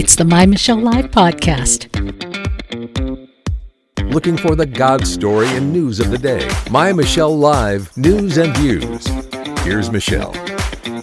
It's the My Michelle Live podcast. Looking for the God story and news of the day. My Michelle Live News and Views. Here's Michelle.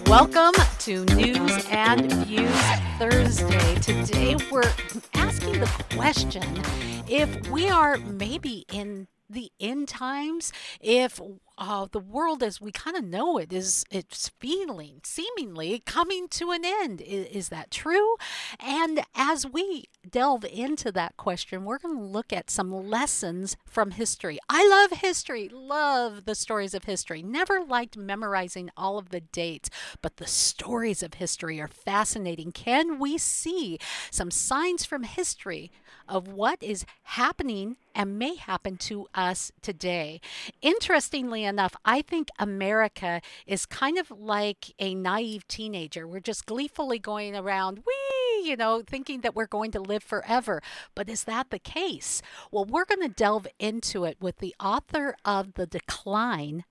Welcome to News and Views Thursday. Today we're asking the question if we are maybe in the end times, if uh, the world as we kind of know it is it's feeling seemingly coming to an end. Is, is that true? And as we delve into that question we're going to look at some lessons from history. I love history love the stories of history. Never liked memorizing all of the dates but the stories of history are fascinating. Can we see some signs from history of what is happening and may happen to us today interestingly enough, I think America is kind of like a naive teenager. We're just gleefully going around, wee, you know, thinking that we're going to live forever. But is that the case? Well, we're going to delve into it with the author of The Decline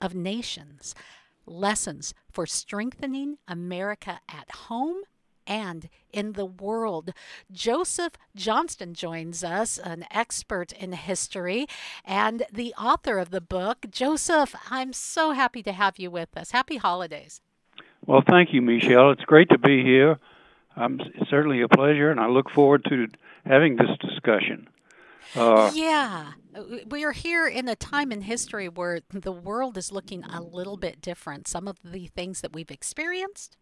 of Nations Lessons for Strengthening America at Home and in the world. Joseph Johnston joins us, an expert in history and the author of the book. Joseph, I'm so happy to have you with us. Happy holidays. Well, thank you, Michelle. It's great to be here. Um, it's certainly a pleasure, and I look forward to having this discussion. Uh, yeah. We are here in a time in history where the world is looking a little bit different. Some of the things that we've experienced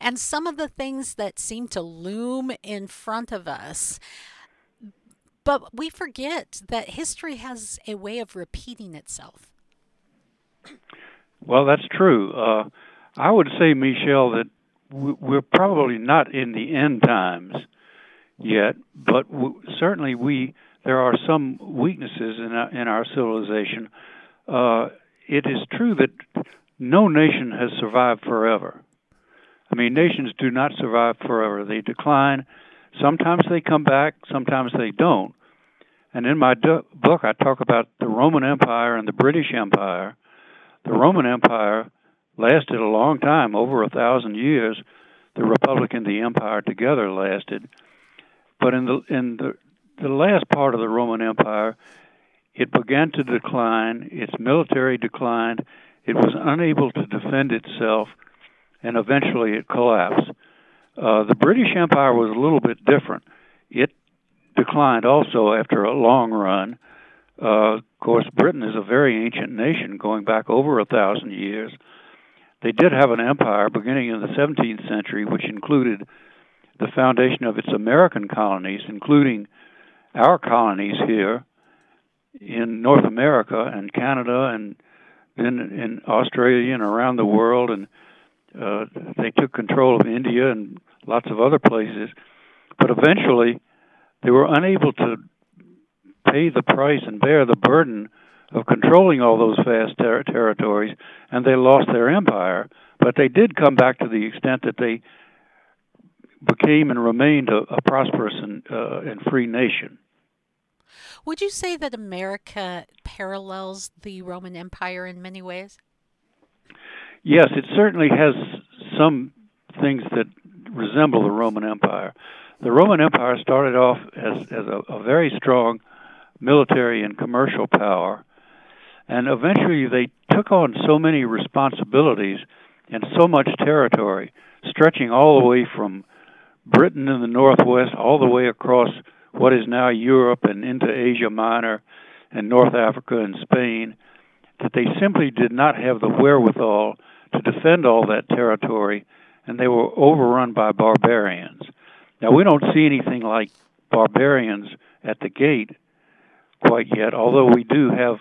and some of the things that seem to loom in front of us. But we forget that history has a way of repeating itself. Well, that's true. Uh, I would say, Michelle, that we're probably not in the end times yet, but certainly we there are some weaknesses in our, in our civilization. Uh, it is true that no nation has survived forever. I mean, nations do not survive forever. They decline. Sometimes they come back, sometimes they don't. And in my book, I talk about the Roman Empire and the British Empire. The Roman Empire lasted a long time, over a thousand years. The Republic and the Empire together lasted. But in the in the the last part of the Roman Empire, it began to decline. Its military declined. It was unable to defend itself and eventually it collapsed. Uh, the British Empire was a little bit different. It declined also after a long run. Uh, of course, Britain is a very ancient nation, going back over a thousand years. They did have an empire beginning in the 17th century, which included the foundation of its American colonies, including our colonies here in North America and Canada and then in Australia and around the world and uh, they took control of India and lots of other places, but eventually they were unable to pay the price and bear the burden of controlling all those vast ter- territories, and they lost their empire. But they did come back to the extent that they became and remained a, a prosperous and, uh, and free nation. Would you say that America parallels the Roman Empire in many ways? Yes, it certainly has some things that resemble the Roman Empire. The Roman Empire started off as, as a, a very strong military and commercial power, and eventually they took on so many responsibilities and so much territory, stretching all the way from Britain in the northwest all the way across what is now Europe and into Asia Minor and North Africa and Spain, that they simply did not have the wherewithal to defend all that territory, and they were overrun by barbarians. Now, we don't see anything like barbarians at the gate quite yet, although we do have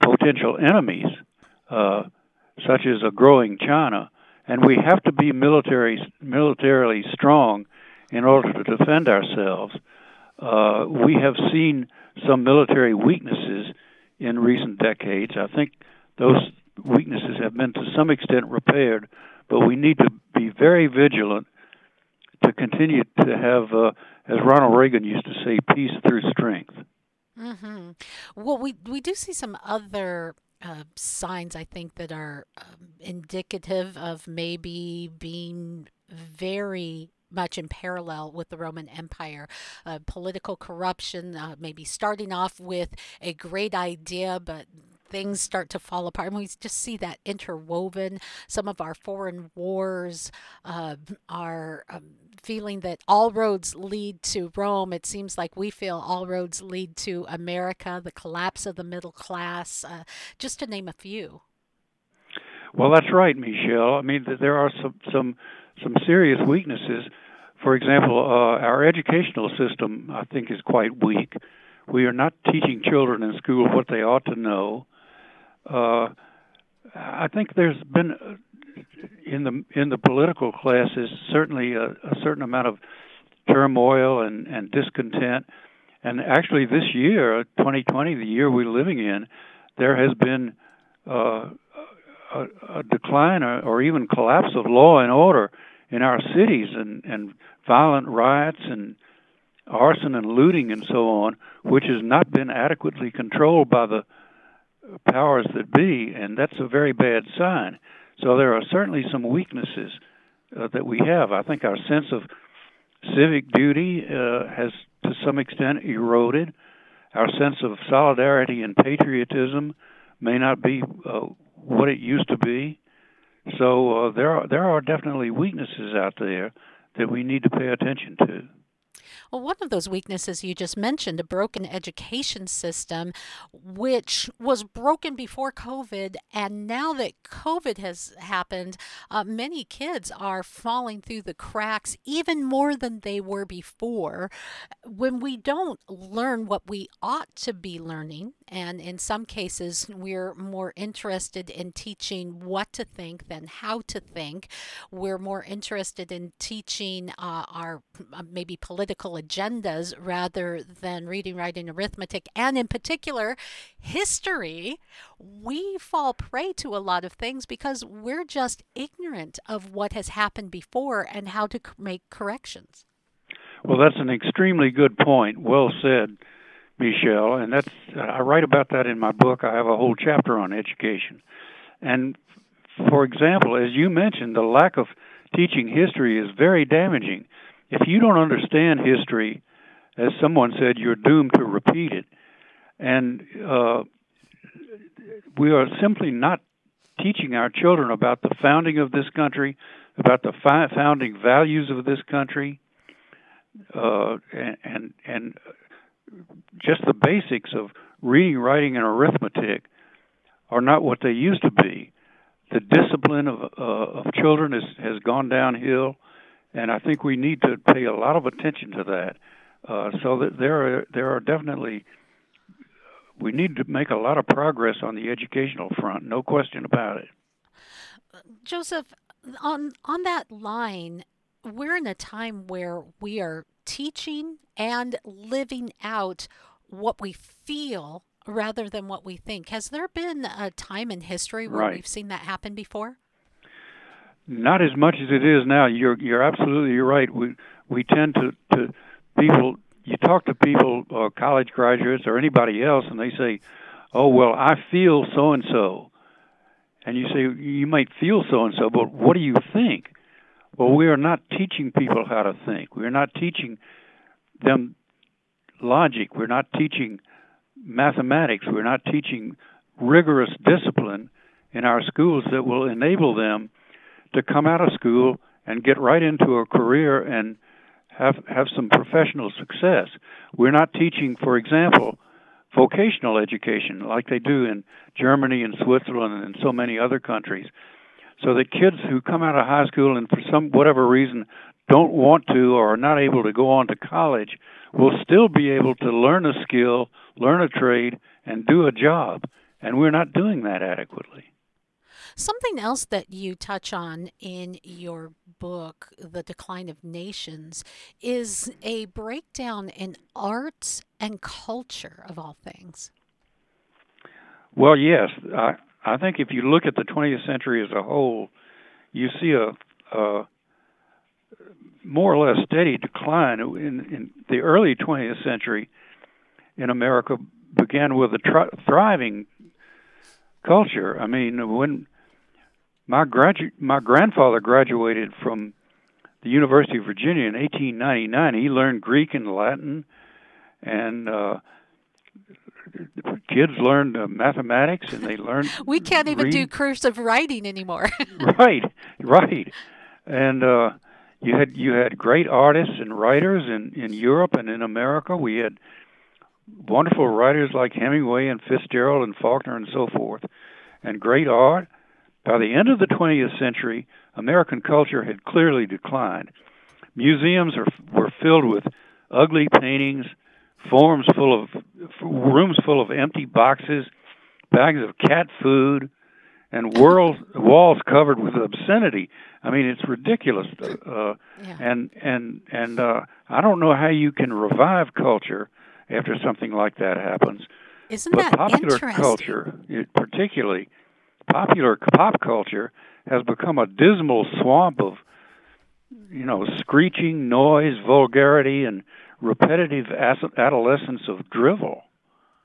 potential enemies, uh, such as a growing China, and we have to be military, militarily strong in order to defend ourselves. Uh, we have seen some military weaknesses in recent decades. I think those weaknesses have been to some extent repaired, but we need to be very vigilant to continue to have, uh, as Ronald Reagan used to say, peace through strength. Mm-hmm. Well, we we do see some other uh, signs I think that are um, indicative of maybe being very much in parallel with the Roman Empire. Uh, political corruption, uh, maybe starting off with a great idea, but things start to fall apart. And we just see that interwoven. Some of our foreign wars uh, are um, feeling that all roads lead to Rome. It seems like we feel all roads lead to America, the collapse of the middle class, uh, just to name a few. Well, that's right, Michelle. I mean, there are some some some serious weaknesses. For example, uh, our educational system, I think, is quite weak. We are not teaching children in school what they ought to know. Uh, I think there's been in the in the political classes certainly a, a certain amount of turmoil and, and discontent. And actually, this year, 2020, the year we're living in, there has been uh, a, a decline or, or even collapse of law and order in our cities, and, and violent riots and arson and looting and so on, which has not been adequately controlled by the powers that be, and that's a very bad sign. So there are certainly some weaknesses uh, that we have. I think our sense of civic duty uh, has, to some extent, eroded. Our sense of solidarity and patriotism may not be uh, what it used to be. So uh, there are there are definitely weaknesses out there that we need to pay attention to. Well, one of those weaknesses you just mentioned, a broken education system, which was broken before COVID. And now that COVID has happened, uh, many kids are falling through the cracks even more than they were before. When we don't learn what we ought to be learning, and in some cases, we're more interested in teaching what to think than how to think. We're more interested in teaching uh, our uh, maybe political agendas rather than reading, writing, arithmetic, and in particular, history. We fall prey to a lot of things because we're just ignorant of what has happened before and how to make corrections. Well, that's an extremely good point. Well said, Michelle. And that's I write about that in my book. I have a whole chapter on education. And for example, as you mentioned, the lack of teaching history is very damaging if you don't understand history, as someone said, you're doomed to repeat it. And uh, we are simply not teaching our children about the founding of this country, about the fi- founding values of this country, uh, and, and and just the basics of reading, writing, and arithmetic are not what they used to be. The discipline of uh, of children is, has gone downhill and I think we need to pay a lot of attention to that. Uh, so that there are there are definitely we need to make a lot of progress on the educational front, no question about it. Joseph, on on that line, we're in a time where we are teaching and living out what we feel rather than what we think. Has there been a time in history where right. we've seen that happen before? Not as much as it is now. You're you're absolutely right. We we tend to to people. You talk to people, uh, college graduates or anybody else, and they say, "Oh well, I feel so and so," and you say you might feel so and so, but what do you think? Well, we are not teaching people how to think. We are not teaching them logic. We're not teaching mathematics. We're not teaching rigorous discipline in our schools that will enable them to come out of school and get right into a career and have have some professional success. We're not teaching, for example, vocational education like they do in Germany and Switzerland and so many other countries. So that kids who come out of high school and for some whatever reason don't want to or are not able to go on to college will still be able to learn a skill, learn a trade, and do a job. And we're not doing that adequately. Something else that you touch on in your book, The Decline of Nations, is a breakdown in arts and culture of all things. Well, yes. I, I think if you look at the 20th century as a whole, you see a, a more or less steady decline. In, in the early 20th century in America began with a tr- thriving culture. I mean, when my gradu- my grandfather graduated from the University of Virginia in 1899. He learned Greek and Latin, and uh, kids learned uh, mathematics and they learned. we can't even do cursive writing anymore. right, right, and uh, you had you had great artists and writers in in Europe and in America. We had wonderful writers like Hemingway and Fitzgerald and Faulkner and so forth, and great art. By the end of the 20th century, American culture had clearly declined. Museums are, were filled with ugly paintings, forms full of rooms full of empty boxes, bags of cat food, and world, walls covered with obscenity. I mean, it's ridiculous. Uh, yeah. And and and uh, I don't know how you can revive culture after something like that happens. Isn't but that popular culture, it, particularly popular pop culture, has become a dismal swamp of, you know, screeching noise, vulgarity, and repetitive adolescence of drivel.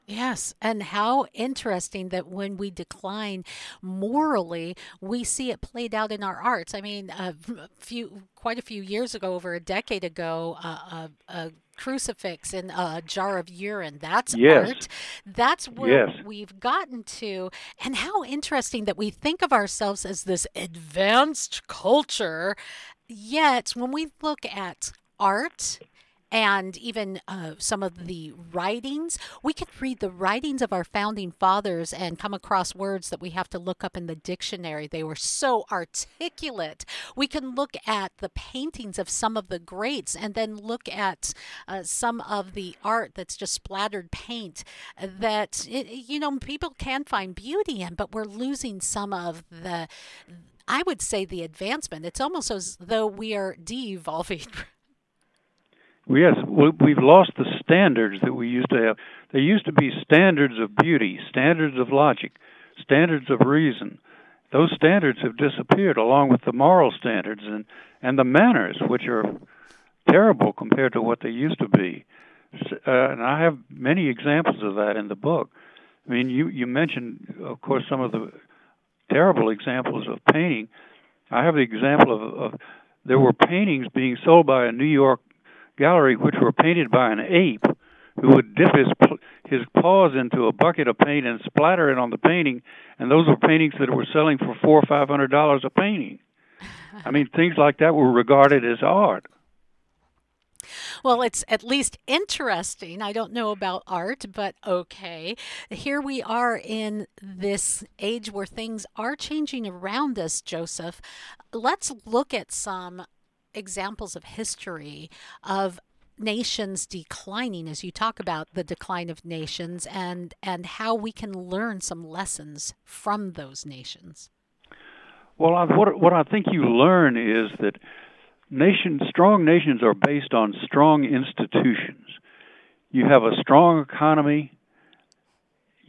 Yes, and how interesting that when we decline morally, we see it played out in our arts. I mean, a few, quite a few years ago, over a decade ago, uh, a, a crucifix in a jar of urine. That's Yes. art. That's where Yes. we've gotten to. And how interesting that we think of ourselves as this advanced culture, yet when we look at art and even uh, some of the writings, we can read the writings of our founding fathers and come across words that we have to look up in the dictionary. They were so articulate. We can look at the paintings of some of the greats and then look at uh, some of the art that's just splattered paint that, it, you know, people can find beauty in, but we're losing some of the. I would say the advancement. It's almost as though we are de evolving. Yes, we- we've lost the standards that we used to have. There used to be standards of beauty, standards of logic, standards of reason. Those standards have disappeared along with the moral standards and, and the manners, which are terrible compared to what they used to be. Uh, and I have many examples of that in the book. I mean, you, you mentioned, of course, some of the terrible examples of painting. I have the example of, of there were paintings being sold by a New York gallery which were painted by an ape who would dip his his paws into a bucket of paint and splatter it on the painting and those were paintings that were selling for four or five hundred dollars a painting i mean things like that were regarded as art Well, it's at least interesting. I don't know about art, but okay. Here we are in this age where things are changing around us, Joseph. Let's look at some examples of history of nations declining as you talk about the decline of nations and and how we can learn some lessons from those nations. well I, what what i think you learn is that nations strong nations are based on strong institutions. You have a strong economy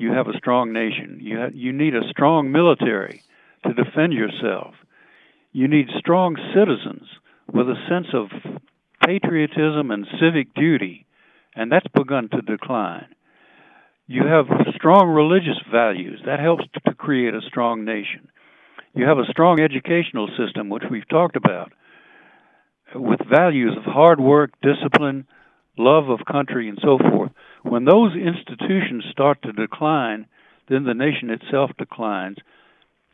you have a strong nation. You ha- you need a strong military to defend yourself. You need strong citizens with a sense of patriotism and civic duty, and that's begun to decline. You have strong religious values, that helps to create a strong nation. You have a strong educational system, which we've talked about, with values of hard work, discipline, love of country, and so forth. When those institutions start to decline, then the nation itself declines,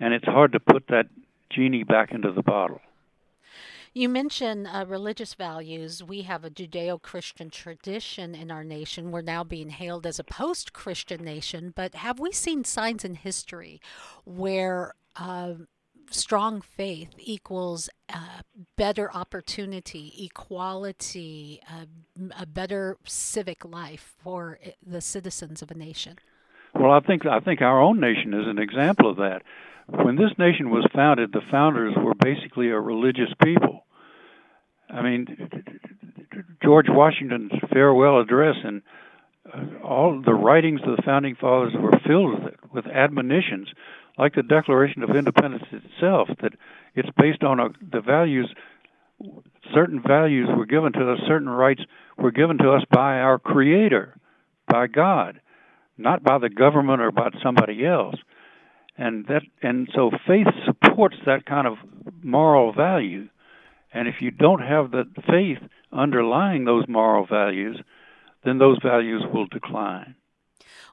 and it's hard to put that genie back into the bottle. You mention uh, religious values. We have a Judeo Christian tradition in our nation. We're now being hailed as a post Christian nation, but have we seen signs in history where uh, strong faith equals uh, better opportunity, equality, uh, a better civic life for the citizens of a nation? Well, I think I think our own nation is an example of that. When this nation was founded, the founders were basically a religious people. I mean, George Washington's farewell address and uh, all the writings of the founding fathers were filled with it, with admonitions, like the Declaration of Independence itself, that it's based on a, the values. Certain values were given to us. Certain rights were given to us by our Creator, by God not by the government or by somebody else. And that and so faith supports that kind of moral value And if you don't have the faith underlying those moral values, then those values will decline.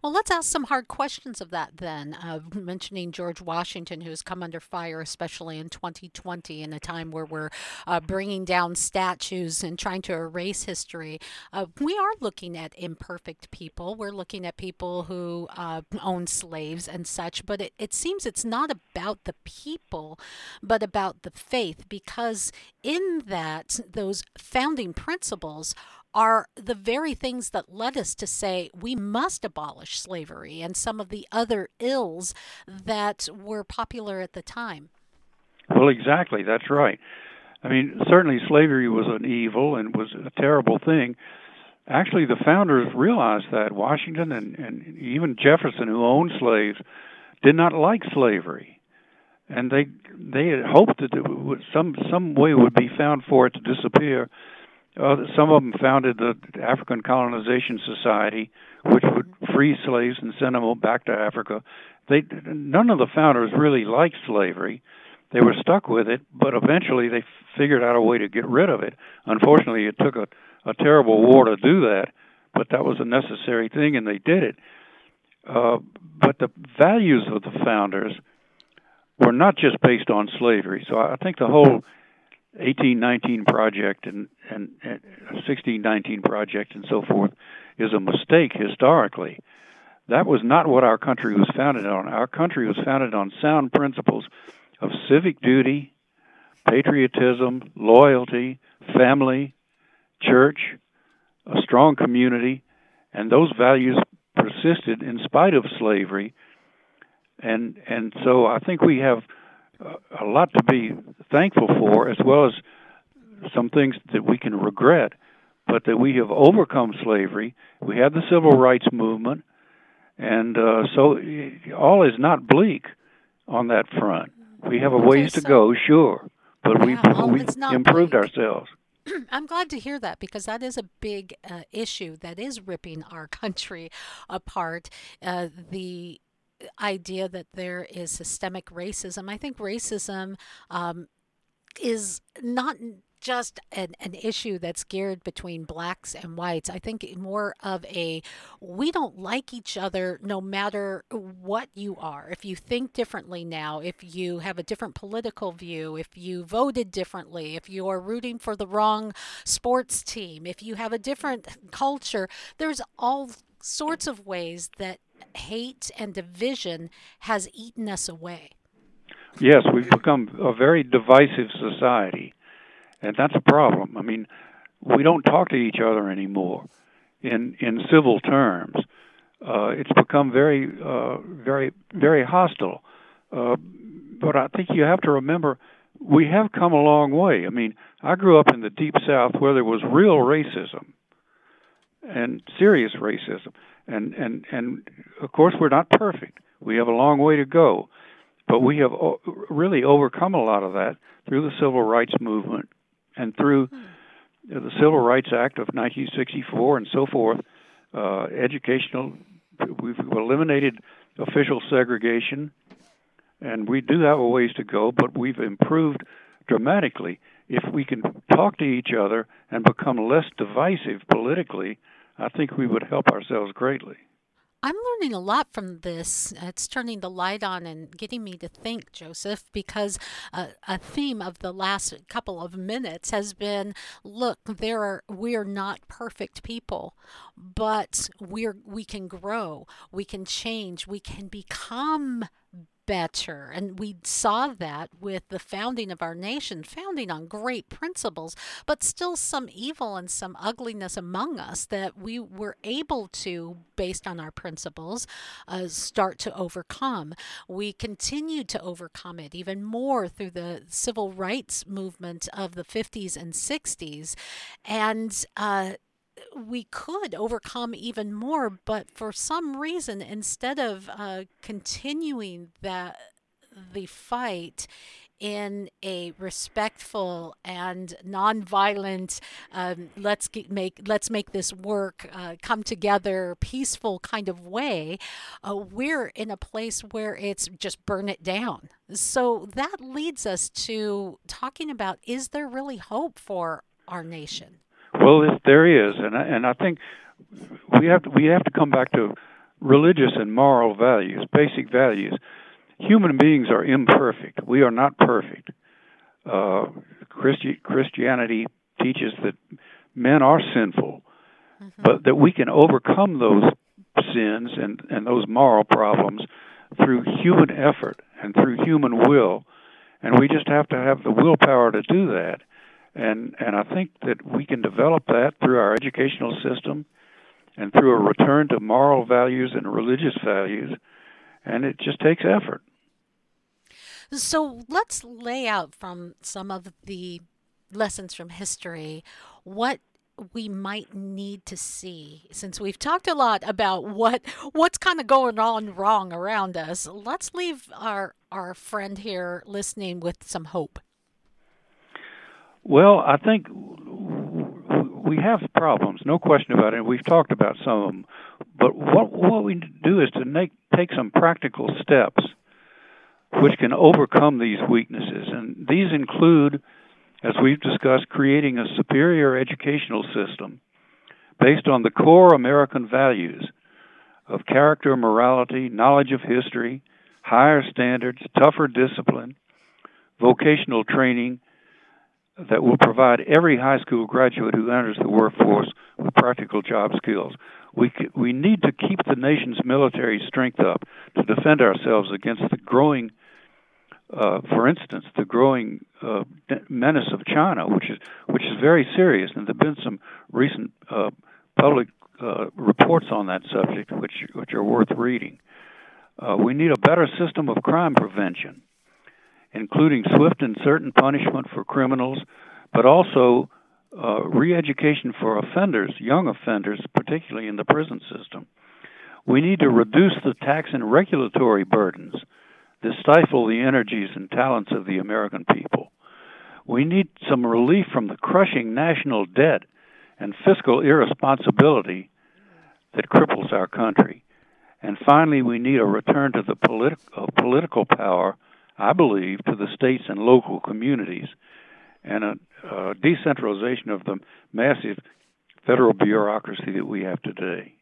Well, let's ask some hard questions of that then. Uh, mentioning George Washington, who's come under fire, especially in 2020, in a time where we're uh, bringing down statues and trying to erase history. Uh, we are looking at imperfect people. We're looking at people who uh, own slaves and such, but it, it seems it's not about the people, but about the faith, because in that, those founding principles are the very things that led us to say we must abolish slavery and some of the other ills that were popular at the time. Well, exactly. That's right. I mean, certainly slavery was an evil and was a terrible thing. Actually, the founders realized that. Washington and, and even Jefferson, who owned slaves, did not like slavery. And they they had hoped that would, some some way would be found for it to disappear uh, some of them founded the African Colonization Society, which would free slaves and send them back to Africa. They none of the founders really liked slavery. They were stuck with it, but eventually they figured out a way to get rid of it. Unfortunately, it took a, a terrible war to do that, but that was a necessary thing, and they did it. Uh, but the values of the founders were not just based on slavery. So I think the whole 1819 project and, and, and 1619 project and so forth is a mistake historically. That was not what our country was founded on. Our country was founded on sound principles of civic duty, patriotism, loyalty, family, church, a strong community, and those values persisted in spite of slavery. And and so I think we have a lot to be thankful for, as well as some things that we can regret, but that we have overcome slavery. We had the civil rights movement, and uh, so all is not bleak on that front. We have a ways to go, sure, but yeah, we we improved bleak. ourselves. I'm glad to hear that because that is a big uh, issue that is ripping our country apart. Uh, the idea that there is systemic racism. I think racism um, is not just an, an issue that's geared between blacks and whites. I think more of a we don't like each other no matter what you are. If you think differently now, if you have a different political view, if you voted differently, if you are rooting for the wrong sports team, if you have a different culture, there's all sorts of ways that hate and division has eaten us away. Yes, we've become a very divisive society, and that's a problem. I mean, we don't talk to each other anymore in in civil terms. Uh, it's become very, uh, very, very hostile. Uh, but I think you have to remember we have come a long way. I mean, I grew up in the deep South where there was real racism and serious racism and and and of course we're not perfect. We have a long way to go, but we have o- really overcome a lot of that through the civil rights movement and through the Civil Rights Act of 1964 and so forth. Uh, educational, we've eliminated official segregation, and we do have a ways to go, but we've improved dramatically. If we can talk to each other and become less divisive politically, I think we would help ourselves greatly. I'm learning a lot from this. It's turning the light on and getting me to think, Joseph, because a theme of the last couple of minutes has been look, there are we're not perfect people, but we're we can grow, we can change, we can become better. And we saw that with the founding of our nation, founding on great principles, but still some evil and some ugliness among us that we were able to, based on our principles, uh, start to overcome. We continued to overcome it even more through the civil rights movement of the 50s and 60s. And uh, we could overcome even more, but for some reason, instead of uh, continuing that the fight, in a respectful and nonviolent um, let's get, make let's make this work uh, come together peaceful kind of way uh, we're in a place where it's just burn it down. So that leads us to talking about is there really hope for our nation well there is and I, and I think we have to we have to come back to religious and moral values basic values human beings are imperfect. We are not perfect. Uh, Christi- Christianity teaches that men are sinful, mm-hmm. but that we can overcome those sins and, and those moral problems through human effort and through human will. And we just have to have the willpower to do that. And and I think that we can develop that through our educational system and through a return to moral values and religious values. And it just takes effort. So let's lay out from some of the lessons from history what we might need to see since we've talked a lot about what what's kind of going on wrong around us let's leave our our friend here listening with some hope well i think we have problems no question about it we've talked about some of them but what what we do is to make take some practical steps which can overcome these weaknesses. And these include, as we've discussed, creating a superior educational system based on the core American values of character, morality, knowledge of history, higher standards, tougher discipline, vocational training that will provide every high school graduate who enters the workforce with practical job skills. We, we need to keep the nation's military strength up to defend ourselves against the growing uh, for instance, the growing uh, menace of China, which is which is very serious, and there've been some recent uh, public uh, reports on that subject, which which are worth reading. Uh, we need a better system of crime prevention, including swift and certain punishment for criminals, but also uh, re-education for offenders, young offenders, particularly in the prison system. We need to reduce the tax and regulatory burdens that stifle the energies and talents of the American people. We need some relief from the crushing national debt and fiscal irresponsibility that cripples our country. And finally, we need a return to the politi- uh, political power, I believe, to the states and local communities, and a, a decentralization of the massive federal bureaucracy that we have today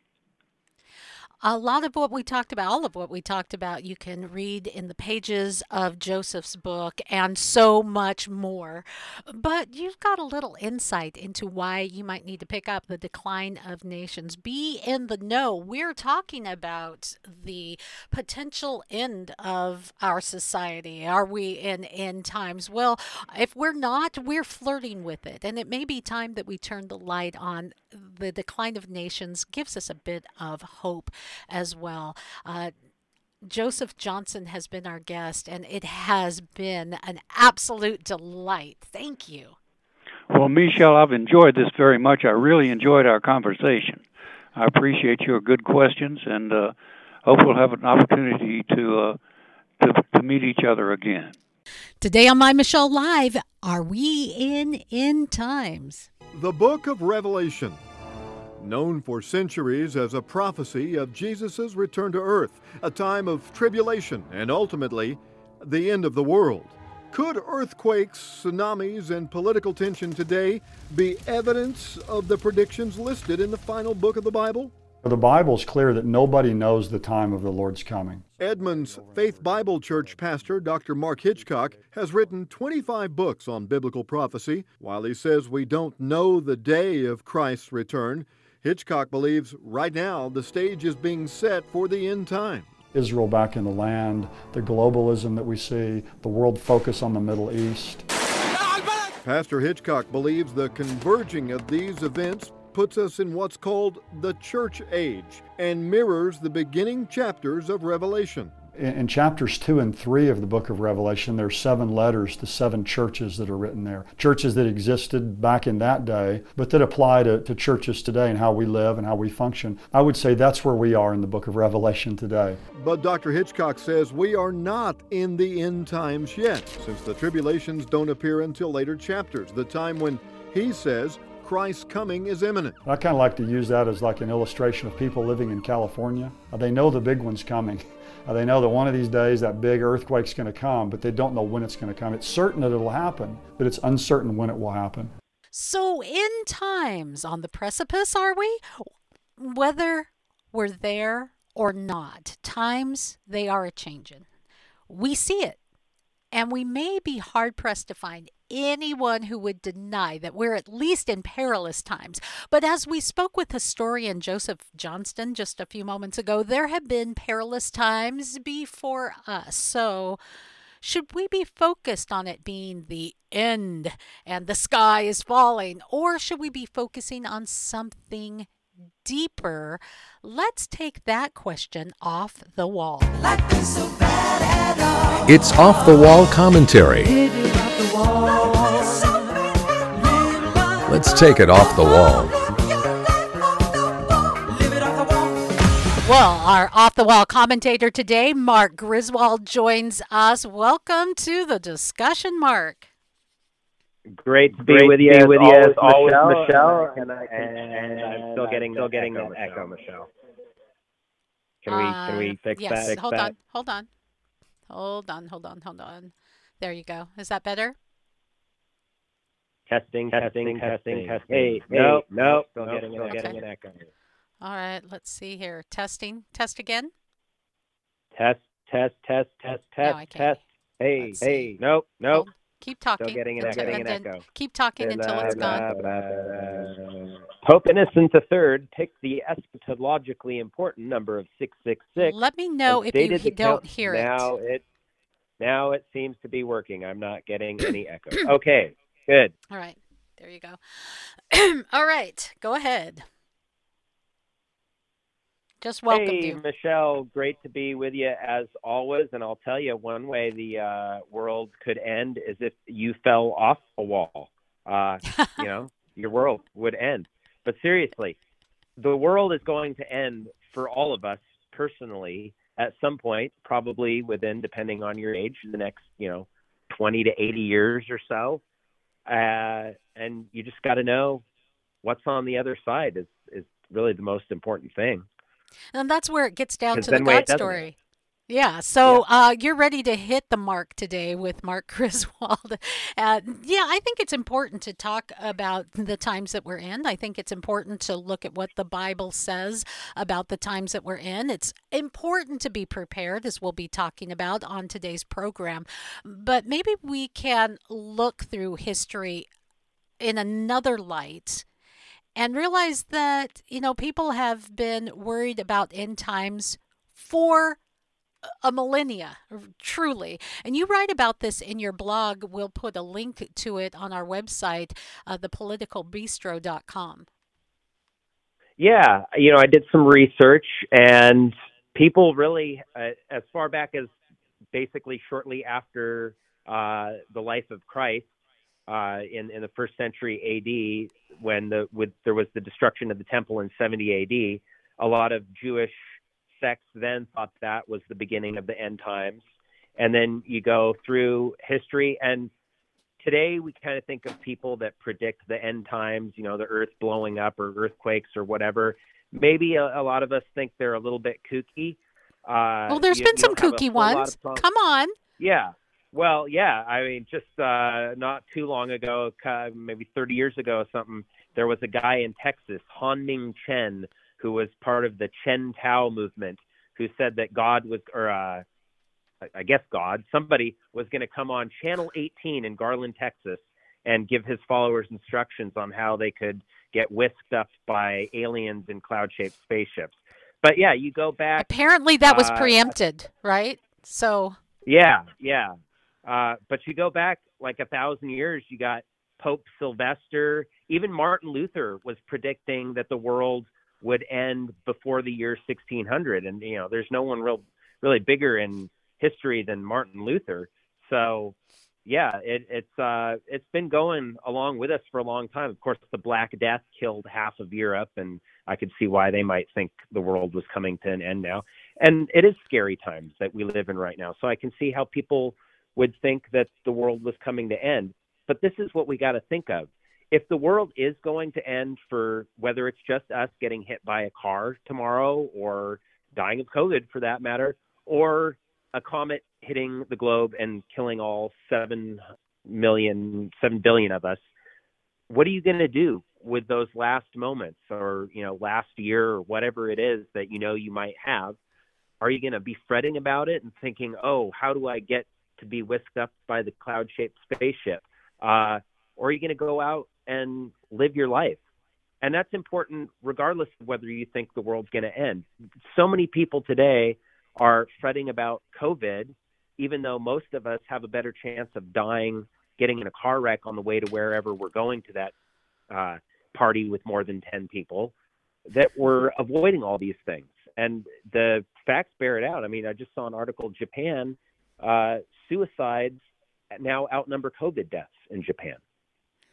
a lot of what we talked about, all of what we talked about, you can read in the pages of Joseph's book and so much more. But you've got a little insight into why you might need to pick up The Decline of Nations. Be in the know. We're talking about the potential end of our society. Are we in end times? Well, if we're not, we're flirting with it. And it may be time that we turn the light on. The Decline of Nations gives us a bit of hope as well. Uh, Joseph Johnston has been our guest, and it has been an absolute delight. Thank you. Well, Michelle, I've enjoyed this very much. I really enjoyed our conversation. I appreciate your good questions, and uh, hope we'll have an opportunity to, uh, to to meet each other again. Today on My Michelle Live, are we in end times? The Book of Revelation known for centuries as a prophecy of Jesus' return to earth, a time of tribulation, and ultimately, the end of the world. Could earthquakes, tsunamis, and political tension today be evidence of the predictions listed in the final book of the Bible? The Bible is clear that nobody knows the time of the Lord's coming. Edmonds Faith Bible Church pastor Dr. Mark Hitchcock has written 25 books on biblical prophecy. While he says we don't know the day of Christ's return, Hitchcock believes right now the stage is being set for the end time. Israel back in the land, the globalism that we see, the world focus on the Middle East. Pastor Hitchcock believes the converging of these events puts us in what's called the church age and mirrors the beginning chapters of Revelation. In, in, chapters two and three of the book of Revelation, there are seven letters to seven churches that are written there. Churches that existed back in that day, but that apply to, to churches today and how we live and how we function. I would say that's where we are in the book of Revelation today. But Dr. Hitchcock says we are not in the end times yet, since the tribulations don't appear until later chapters, the time when he says Christ's coming is imminent. I kind of like to use that as like an illustration of people living in California. They know the big one's coming. Uh, they know that one of these days that big earthquake's going to come, but they don't know when it's going to come. It's certain that it'll happen, but it's uncertain when it will happen. So, in times on the precipice, are we? Whether we're there or not, times they are a changing. We see it, and we may be hard pressed to find anyone who would deny that we're at least in perilous times. But as we spoke with historian Joseph Johnston just a few moments ago, there have been perilous times before us. So, should we be focused on it being the end and the sky is falling, or should we be focusing on something deeper? Let's take that question off the wall. It's off the wall commentary. Let's take it off the wall. Well, our off the wall commentator today, Mark Griswold, joins us. Welcome to the discussion, Mark. Great to be Great with you, be with you as always, Michelle. Michelle and, I, and, and, I'm still getting still getting echo, that echo, Michelle. Can we can we uh, fix yes, that? Yes, hold that? on, hold on, hold on, hold on, hold on. There you go. Is that better? Testing, testing, testing, testing. Hey, no, no, still getting, still getting an echo. All right, let's see here. Testing, test again. Test, test, test, test, test, no, test. Hey, hey, nope, nope. Keep talking. Still getting an, echo. Getting an echo. Keep talking until it's gone. Pope Innocent III picked the eschatologically important number of 666. Let me know if you don't hear it. Now it now it seems to be working. I'm not getting any echo. Okay, Good. All right. There you go. All right. Go ahead. Just welcome hey, you. Michelle, great to be with you as always. And I'll tell you, one way the uh, world could end is if you fell off a wall. Uh, you know, your world would end. But seriously, the world is going to end for all of us personally at some point, probably within, depending on your age, the next, you know, 20 to 80 years or so uh, and you just got to know what's on the other side is is really the most important thing. And that's where it gets down to the God story. Yeah, so yeah. Uh, you're ready to hit the mark today with Mark Griswold. Uh, yeah, I think it's important to talk about the times that we're in. I think it's important to look at what the Bible says about the times that we're in. It's important to be prepared, as we'll be talking about on today's program. But maybe we can look through history in another light and realize that, you know, people have been worried about end times for a millennia, truly. And you write about this in your blog. We'll put a link to it on our website, uh, thepoliticalbistro.com. Yeah, you know, I did some research, and people really, uh, as far back as basically shortly after uh, the life of Christ, uh, in in the first century AD, when the with there was the destruction of the temple in 70 AD, a lot of Jewish sects then thought that was the beginning of the end times. And then you go through history, and today we kind of think of people that predict the end times, you know, the earth blowing up or earthquakes or whatever. Maybe a, a lot of us think they're a little bit kooky. Uh, well, there's you, been you some kooky ones. Come on. Yeah. Well, yeah. I mean, just uh, not too long ago, maybe 30 years ago or something, there was a guy in Texas, Hon-Ming Chen, who was part of the Chen Tao movement, who said that God was, or uh, I guess God, somebody was going to come on Channel 18 in Garland, Texas, and give his followers instructions on how they could get whisked up by aliens in cloud-shaped spaceships. But yeah, you go back. Apparently, that was uh, preempted, right? So. Yeah, yeah. Uh, but you go back like a thousand years, you got Pope Sylvester. Even Martin Luther was predicting that the world would end before the year 1600 and you know there's no one real really bigger in history than Martin Luther. So yeah, it, it's uh, it's been going along with us for a long time. Of course, the Black Death killed half of Europe, and I could see why they might think the world was coming to an end now. And it is scary times that we live in right now. So I can see how people would think that the world was coming to end. But this is what we got to think of. If the world is going to end for whether it's just us getting hit by a car tomorrow or dying of COVID for that matter, or a comet hitting the globe and killing all 7 million, 7 billion of us, what are you going to do with those last moments or, you know, last year or whatever it is that you know you might have? Are you going to be fretting about it and thinking, oh, how do I get to be whisked up by the cloud shaped spaceship? Uh, are you going to go out and live your life? And that's important regardless of whether you think the world's going to end. So many people today are fretting about COVID, even though most of us have a better chance of dying, getting in a car wreck on the way to wherever we're going to that uh, party with more than 10 people, that we're avoiding all these things. And the facts bear it out. I mean, I just saw an article Japan, uh, suicides now outnumber COVID deaths in Japan.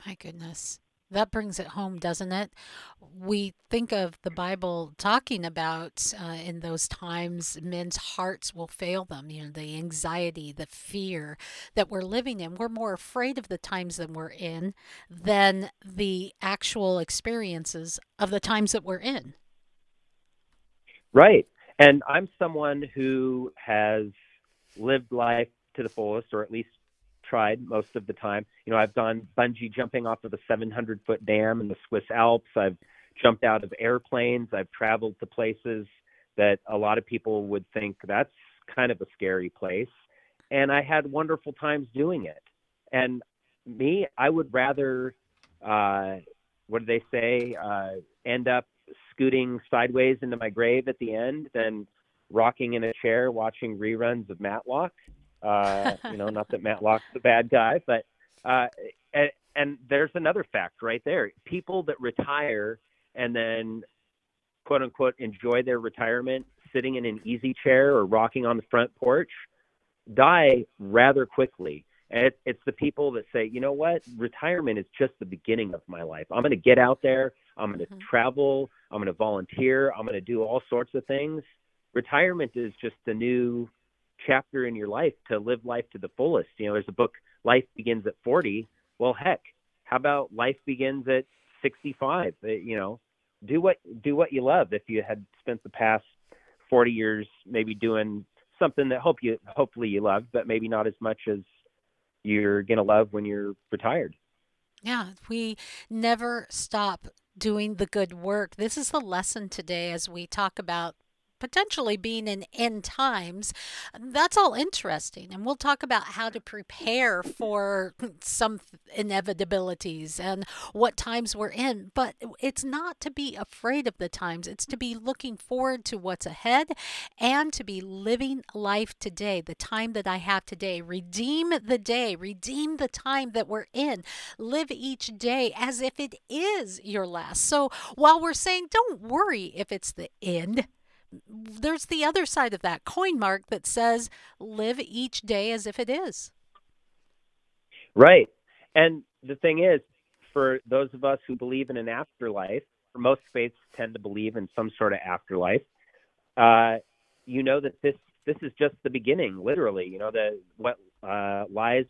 My goodness. That brings it home, doesn't it? We think of the Bible talking about uh, in those times, men's hearts will fail them. You know, the anxiety, the fear that we're living in. We're more afraid of the times that we're in than the actual experiences of the times that we're in. Right. And I'm someone who has lived life to the fullest, or at least tried most of the time. You know, I've gone bungee jumping off of a 700 foot dam in the Swiss Alps. I've jumped out of airplanes. I've traveled to places that a lot of people would think that's kind of a scary place. And I had wonderful times doing it. And me, I would rather, uh, what do they say, uh, end up scooting sideways into my grave at the end than rocking in a chair watching reruns of Matlock. Uh, you know, not that Matlock's the bad guy, but uh, and, and there's another fact right there: people that retire and then quote unquote enjoy their retirement sitting in an easy chair or rocking on the front porch die rather quickly. And it, it's the people that say, you know what, retirement is just the beginning of my life. I'm going to get out there. I'm going to mm-hmm. travel. I'm going to volunteer. I'm going to do all sorts of things. Retirement is just the new chapter in your life to live life to the fullest. You know, there's a book, Life Begins at 40. Well, heck, how about life begins at 65? Uh, you know, do what do what you love. If you had spent the past 40 years maybe doing something that hope you hopefully you love, but maybe not as much as you're gonna love when you're retired. Yeah, we never stop doing the good work. This is the lesson today as we talk about potentially being in end times. That's all interesting. And we'll talk about how to prepare for some inevitabilities and what times we're in. But it's not to be afraid of the times, it's to be looking forward to what's ahead and to be living life today, the time that I have today. Redeem the day, redeem the time that we're in. Live each day as if it is your last. So while we're saying don't worry if it's the end, there's the other side of that coin mark that says live each day as if it is. Right. And the thing is, for those of us who believe in an afterlife, for most faiths tend to believe in some sort of afterlife. Uh, you know that this this is just the beginning, literally. You know that what uh, lies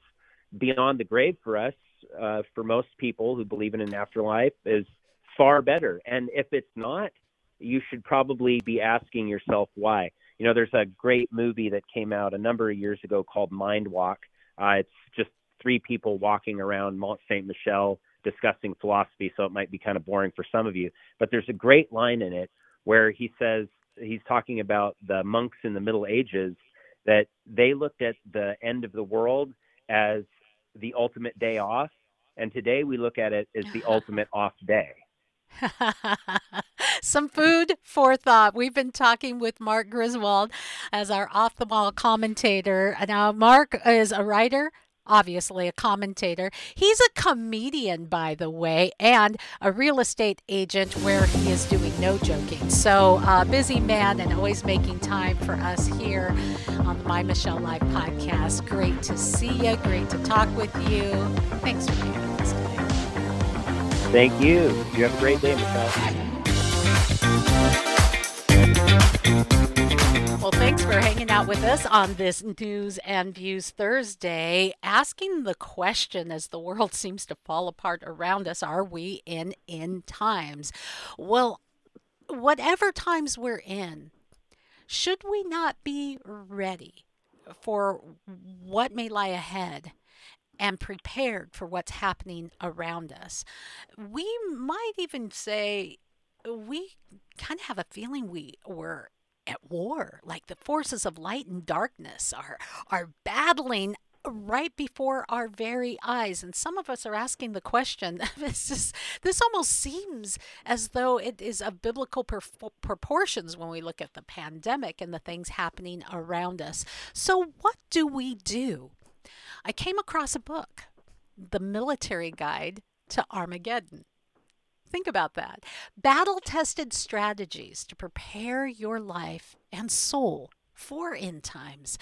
beyond the grave for us, uh, for most people who believe in an afterlife, is far better. And if it's not, you should probably be asking yourself why. You know, there's a great movie that came out a number of years ago called Mind Walk. Uh, it's just three people walking around Mont Saint Michel discussing philosophy, so it might be kind of boring for some of you. But there's a great line in it where he says he's talking about the monks in the Middle Ages that they looked at the end of the world as the ultimate day off, and today we look at it as the ultimate off day. Some food for thought. We've been talking with Mark Griswold as our off the wall commentator. Now, Mark is a writer, obviously a commentator. He's a comedian, by the way, and a real estate agent where he is doing no joking. So, uh, busy man and always making time for us here on the My Michelle Live podcast. Great to see you. Great to talk with you. Thanks for being us today. Thank you. You have a great day, Michelle. Well, thanks for hanging out with us on this News and Views Thursday, asking the question as the world seems to fall apart around us are we in end times? Well, whatever times we're in, should we not be ready for what may lie ahead? and prepared for what's happening around us. We might even say we kind of have a feeling we were at war, like the forces of light and darkness are are battling right before our very eyes. And some of us are asking the question this is, this almost seems as though it is of biblical proportions when we look at the pandemic and the things happening around us. So what do we do? I came across a book the military guide to armageddon Think about that. Battle tested strategies to prepare your life and soul for end times.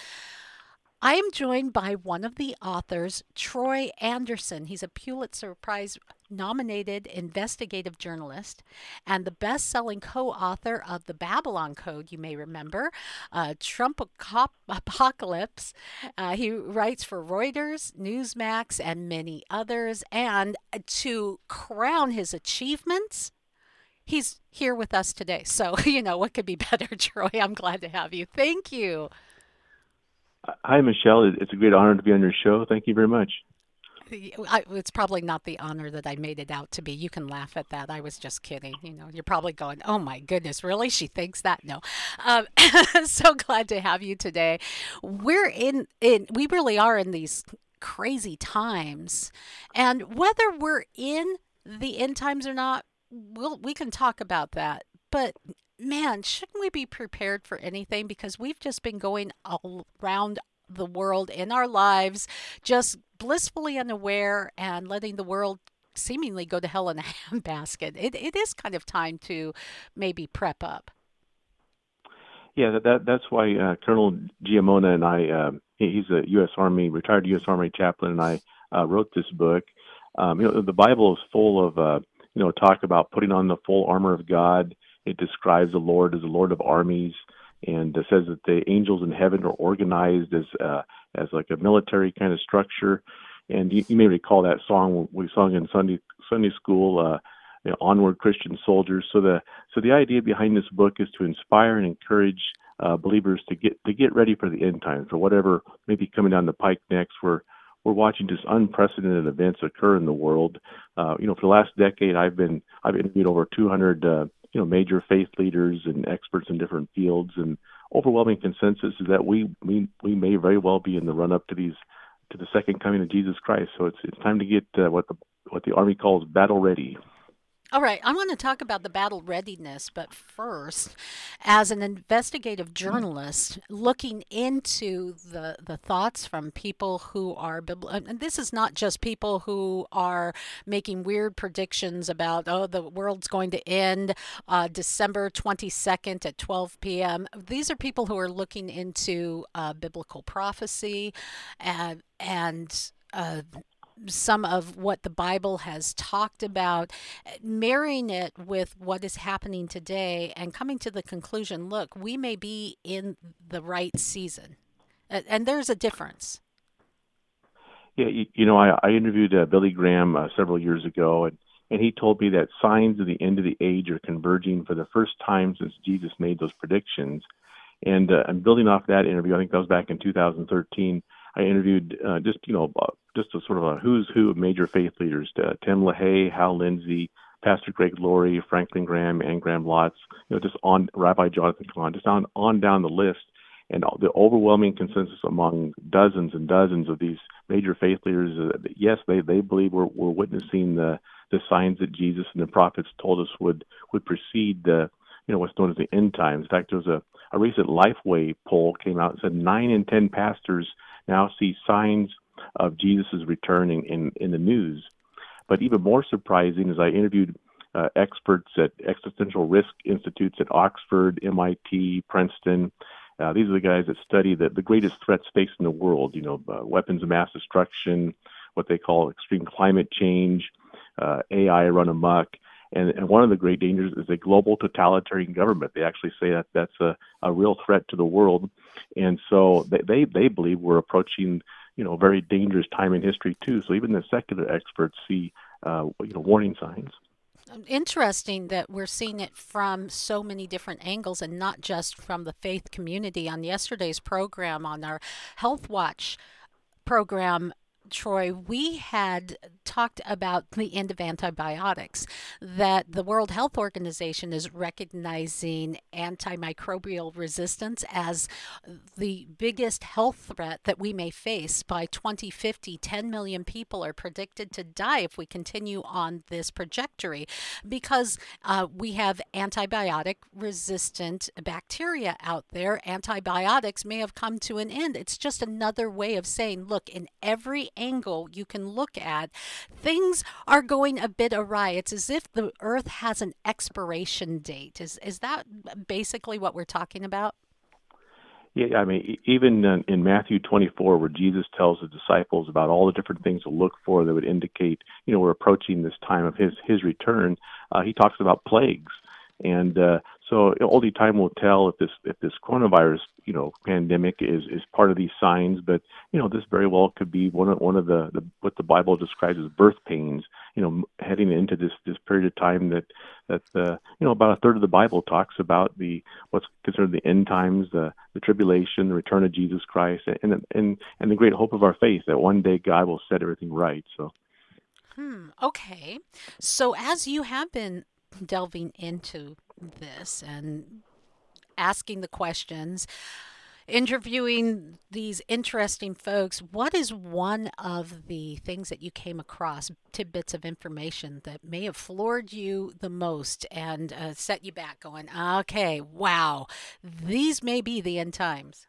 I am joined by one of the authors, Troy Anderson. He's a Pulitzer Prize nominated investigative journalist and the best selling co author of The Babylon Code, you may remember, uh, Trump Apocalypse. Uh, he writes for Reuters, Newsmax, and many others. And to crown his achievements, he's here with us today. So, you know, what could be better, Troy? I'm glad to have you. Thank you. Hi, Michelle. It's a great honor to be on your show. Thank you very much. it's probably not the honor that I made it out to be. You can laugh at that. I was just kidding. You know, you're probably going, "Oh my goodness, really? She thinks that?" No. Um, so glad to have you today. We're in, in. We really are in these crazy times, and whether we're in the end times or not, we'll we can talk about that. But man, shouldn't we be prepared for anything? Because we've just been going around the world in our lives, just blissfully unaware and letting the world seemingly go to hell in a handbasket. It, it is kind of time to maybe prep up. Yeah, that, that that's why uh, Colonel Giammona and I, uh, he's a U.S. Army retired U.S. Army chaplain, and I uh, wrote this book. Um, you know, the Bible is full of uh, you know talk about putting on the full armor of God, it describes the Lord as the Lord of armies, and it says that the angels in heaven are organized as uh, as like a military kind of structure. And you, you may recall that song we sung in Sunday Sunday school, uh, you know, "Onward, Christian Soldiers." So the so the idea behind this book is to inspire and encourage uh, believers to get to get ready for the end times, for whatever may be coming down the pike next. We're we're watching just unprecedented events occur in the world. Uh, you know, for the last decade, I've been I've interviewed over 200 uh, you know major faith leaders and experts in different fields. And overwhelming consensus is that we we we may very well be in the run up to these to the second coming of Jesus Christ. So it's it's time to get uh, what the what the army calls battle ready all right, I want to talk about the battle readiness, but first, as an investigative journalist looking into the, the thoughts from people who are, and this is not just people who are making weird predictions about, oh, the world's going to end uh, December 22nd at 12 p.m. These are people who are looking into uh, biblical prophecy and, and uh, some of what the Bible has talked about, marrying it with what is happening today, and coming to the conclusion look, we may be in the right season. And there's a difference. Yeah, you, you know, I, I interviewed uh, Billy Graham uh, several years ago, and, and he told me that signs of the end of the age are converging for the first time since Jesus made those predictions. And uh, I'm building off that interview. I think that was back in 2013. I interviewed uh, just you know just a sort of a who's who of major faith leaders: uh, Tim LaHaye, Hal Lindsey, Pastor Greg Laurie, Franklin Graham, Anne Graham Lotz. You know, just on Rabbi Jonathan Cahn, just on on down the list. And the overwhelming consensus among dozens and dozens of these major faith leaders, is that yes, they they believe we're we're witnessing the the signs that Jesus and the prophets told us would would precede the you know what's known as the end times. In fact, there was a a recent Lifeway poll came out and said nine in ten pastors now see signs of Jesus' return in, in, in the news. But even more surprising is I interviewed uh, experts at existential risk institutes at Oxford, MIT, Princeton. Uh, these are the guys that study the, the greatest threats facing the world, you know, uh, weapons of mass destruction, what they call extreme climate change, uh, AI run amok. And, and one of the great dangers is a global totalitarian government. They actually say that that's a, a real threat to the world. And so they, they, they believe we're approaching, you know, very dangerous time in history too. So even the secular experts see, uh, you know, warning signs interesting that we're seeing it from so many different angles and not just from the faith community. On yesterday's program, on our Health Watch program, Troy, we had talked about the end of antibiotics, that the World Health Organization is recognizing antimicrobial resistance as the biggest health threat that we may face. By 2050, 10 million people are predicted to die if we continue on this trajectory because uh, we have antibiotic resistant bacteria out there. Antibiotics may have come to an end. It's just another way of saying, look, in every angle you can look at, things are going a bit awry. It's as if the earth has an expiration date. Is is that basically what we're talking about? Yeah, I mean, even in Matthew 24, where Jesus tells the disciples about all the different things to look for that would indicate, you know, we're approaching this time of his his return, uh, he talks about plagues, and uh, so only time will tell if this if this coronavirus you know pandemic is is part of these signs. But you know this very well could be one of one of the, the what the Bible describes as birth pains. You know, heading into this this period of time that that uh, you know about a third of the Bible talks about the what's considered the end times, the the tribulation, the return of Jesus Christ, and and and the great hope of our faith that one day God will set everything right. So. Hmm. Okay. So as you have been delving into this and asking the questions, interviewing these interesting folks, what is one of the things that you came across, tidbits of information that may have floored you the most and uh, set you back going, okay, wow, these may be the end times?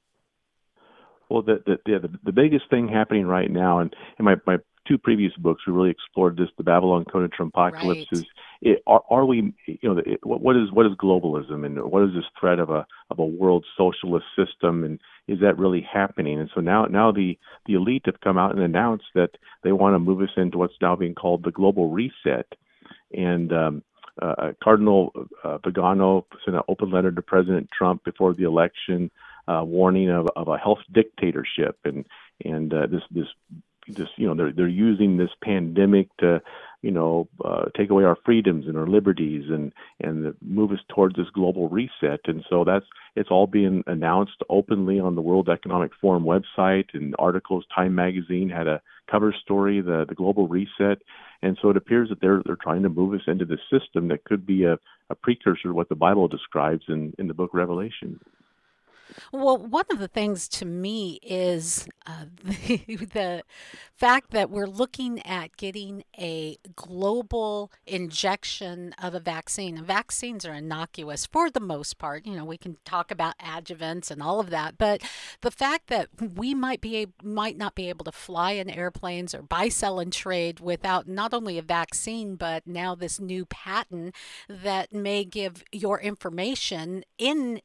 Well, the the, the, the biggest thing happening right now, and, and my, my two previous books, we really explored this: the Babylon Code and Apocalypse. Right. It, are, are we, you know, it, what is what is globalism, and what is this threat of a of a world socialist system, and is that really happening? And so now now the the elite have come out and announced that they want to move us into what's now being called the global reset, and um, uh, Cardinal uh, Vigano sent an open letter to President Trump before the election, uh, warning of, of a health dictatorship, and and uh, this this this you know they're they're using this pandemic to you know uh, take away our freedoms and our liberties and and move us towards this global reset. And so that's it's all being announced openly on the World Economic Forum website. And articles Time magazine had a cover story the the global reset. And so it appears that they're they're trying to move us into this system that could be a, a precursor to what the Bible describes in in the book Revelation. Well, one of the things to me is uh, the, the fact that we're looking at getting a global injection of a vaccine. Vaccines are innocuous for the most part. You know, we can talk about adjuvants and all of that, but the fact that we might be might not be able to fly in airplanes or buy, sell, and trade without not only a vaccine but now this new patent that may give your information in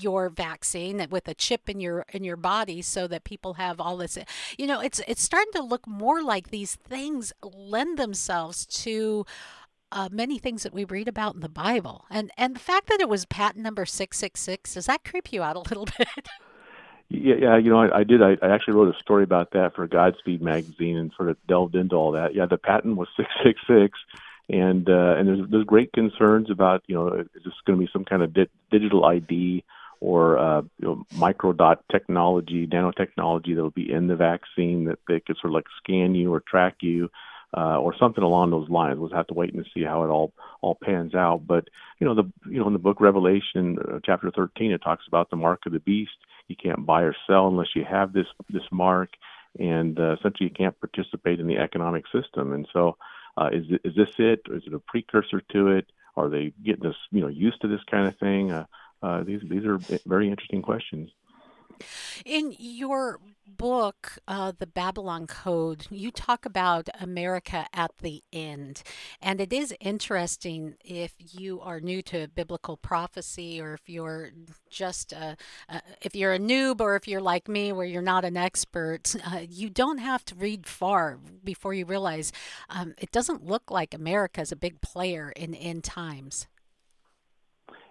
your vaccine with a chip in your in your body so that people have all this you know it's it's starting to look more like these things lend themselves to uh, many things that we read about in the Bible, and and the fact that it was patent number six six six does that creep you out a little bit? Yeah, yeah, you know, I, I did. I, I actually wrote a story about that for Godspeed magazine and sort of delved into all that. Yeah, the patent was six six six, and uh, and there's there's great concerns about you know is this going to be some kind of di- digital ID or uh, you know, microdot technology, nanotechnology that will be in the vaccine that they could sort of like scan you or track you. Uh, or something along those lines. We'll have to wait and see how it all all pans out. But you know, the you know in the book Revelation, uh, chapter 13, it talks about the mark of the beast. You can't buy or sell unless you have this this mark, and uh, essentially you can't participate in the economic system. And so, uh, is is this it? Or is it a precursor to it? Are they getting us you know used to this kind of thing? Uh, uh, these these are very interesting questions. In your book, uh, The Babylon Code, you talk about America at the end. And it is interesting if you are new to biblical prophecy or if you're just a, uh, if you're a noob or if you're like me where you're not an expert, uh, you don't have to read far before you realize um, it doesn't look like America is a big player in end times.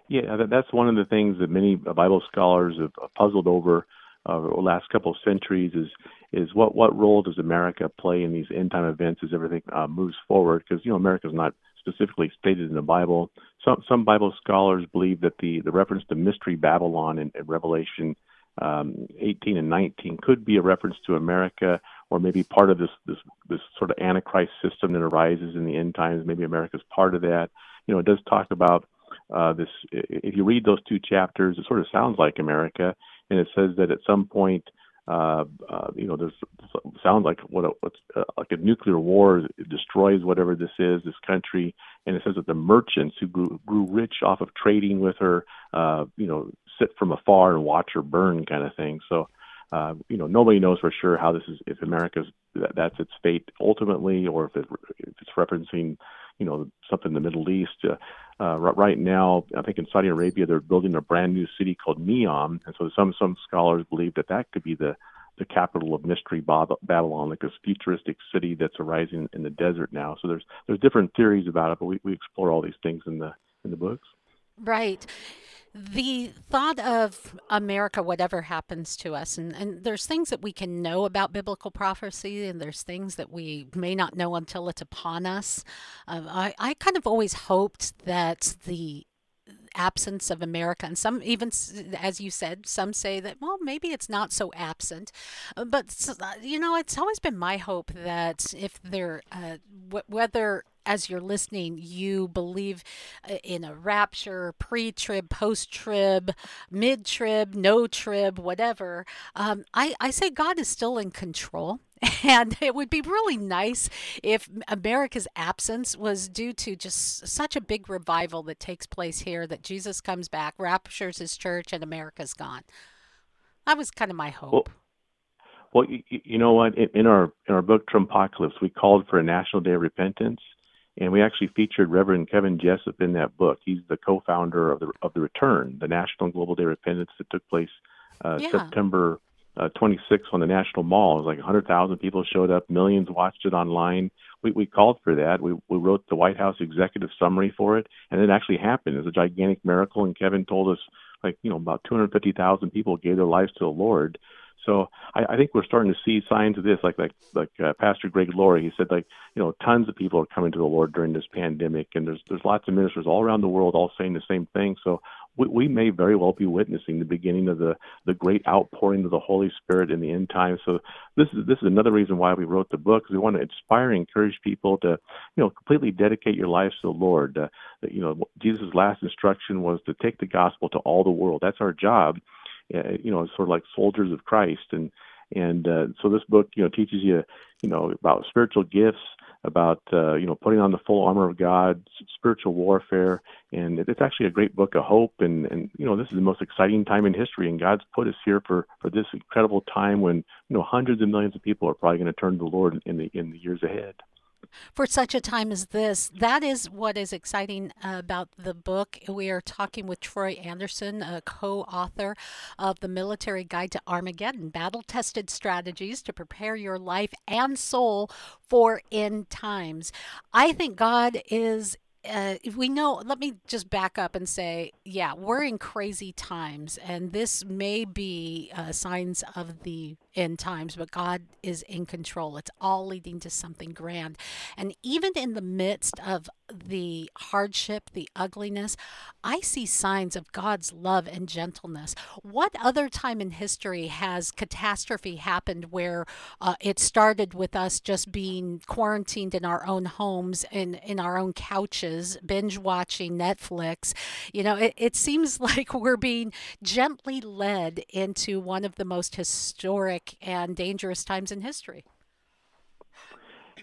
Yeah, that's one of the things that many Bible scholars have puzzled over uh, the last couple of centuries is is what what role does America play in these end time events as everything uh, moves forward? Because you know America is not specifically stated in the Bible. Some some Bible scholars believe that the the reference to mystery Babylon in, in Revelation um, 18 and 19 could be a reference to America, or maybe part of this this this sort of antichrist system that arises in the end times. Maybe America's part of that. You know, it does talk about uh, this. If you read those two chapters, it sort of sounds like America, and it says that at some point, uh, uh, you know, there's sounds like what a, what's uh, like a nuclear war destroys whatever this is, this country, and it says that the merchants who grew, grew rich off of trading with her, uh, you know, sit from afar and watch her burn, kind of thing. So. Uh, you know, nobody knows for sure how this is. If America's that, that's its fate ultimately, or if, it, if it's referencing, you know, something in the Middle East. Uh, uh, right now, I think in Saudi Arabia, they're building a brand new city called Neom, and so some some scholars believe that that could be the the capital of mystery Babylon, like this futuristic city that's arising in the desert now. So there's there's different theories about it, but we, we explore all these things in the in the books. Right the thought of America, whatever happens to us, and, and there's things that we can know about biblical prophecy, and there's things that we may not know until it's upon us. Uh, I, I kind of always hoped that the absence of America. And some, even as you said, some say that, well, maybe it's not so absent. But, uh, you know, it's always been my hope that if there, uh, w- whether as you're listening, you believe uh, in a rapture, pre trib, post trib, mid trib, no trib, whatever, um, I, I say God is still in control. And it would be really nice if America's absence was due to just such a big revival that takes place here that Jesus comes back, raptures his church, and America's gone. That was kind of my hope. Well, well you, you know what? In our in our book Trumpocalypse, we called for a national day of repentance, and we actually featured Reverend Kevin Jessip in that book. He's the co-founder of the of the Return, the National Global Day of Repentance that took place uh, yeah. September uh, 26th on the National Mall. It was like 100,000 people showed up, millions watched it online. We we called for that. We we wrote the White House executive summary for it, and it actually happened. It was a gigantic miracle, and Kevin told us like you know about 250,000 people gave their lives to the Lord. So I, I think we're starting to see signs of this, like like like uh, Pastor Greg Laurie. He said like you know tons of people are coming to the Lord during this pandemic, and there's there's lots of ministers all around the world all saying the same thing. So we, we may very well be witnessing the beginning of the the great outpouring of the Holy Spirit in the end times. So this is this is another reason why we wrote the book because we want to inspire and encourage people to you know completely dedicate your lives to the Lord. Uh, you know Jesus' last instruction was to take the gospel to all the world. That's our job you know, sort of like soldiers of Christ. And and uh, so this book, you know, teaches you, you know, about spiritual gifts, about uh, you know putting on the full armor of God, spiritual warfare, and it's actually a great book of hope. And and you know, this is the most exciting time in history, and God's put us here for for this incredible time when you know hundreds of millions of people are probably going to turn to the Lord in the in the years ahead for such a time as this. That is what is exciting about the book. We are talking with Troy Anderson, a co author of The Military Guide to Armageddon Battle Tested Strategies to Prepare Your Life and Soul for End Times. I think God is uh, we know, let me just back up and say, yeah, we're in crazy times, and this may be uh, signs of the end times, but God is in control. It's all leading to something grand. And even in the midst of the hardship, the ugliness, I see signs of God's love and gentleness. What other time in history has catastrophe happened where uh, it started with us just being quarantined in our own homes and in our own couches, binge watching Netflix? You know, it, it seems like we're being gently led into one of the most historic and dangerous times in history.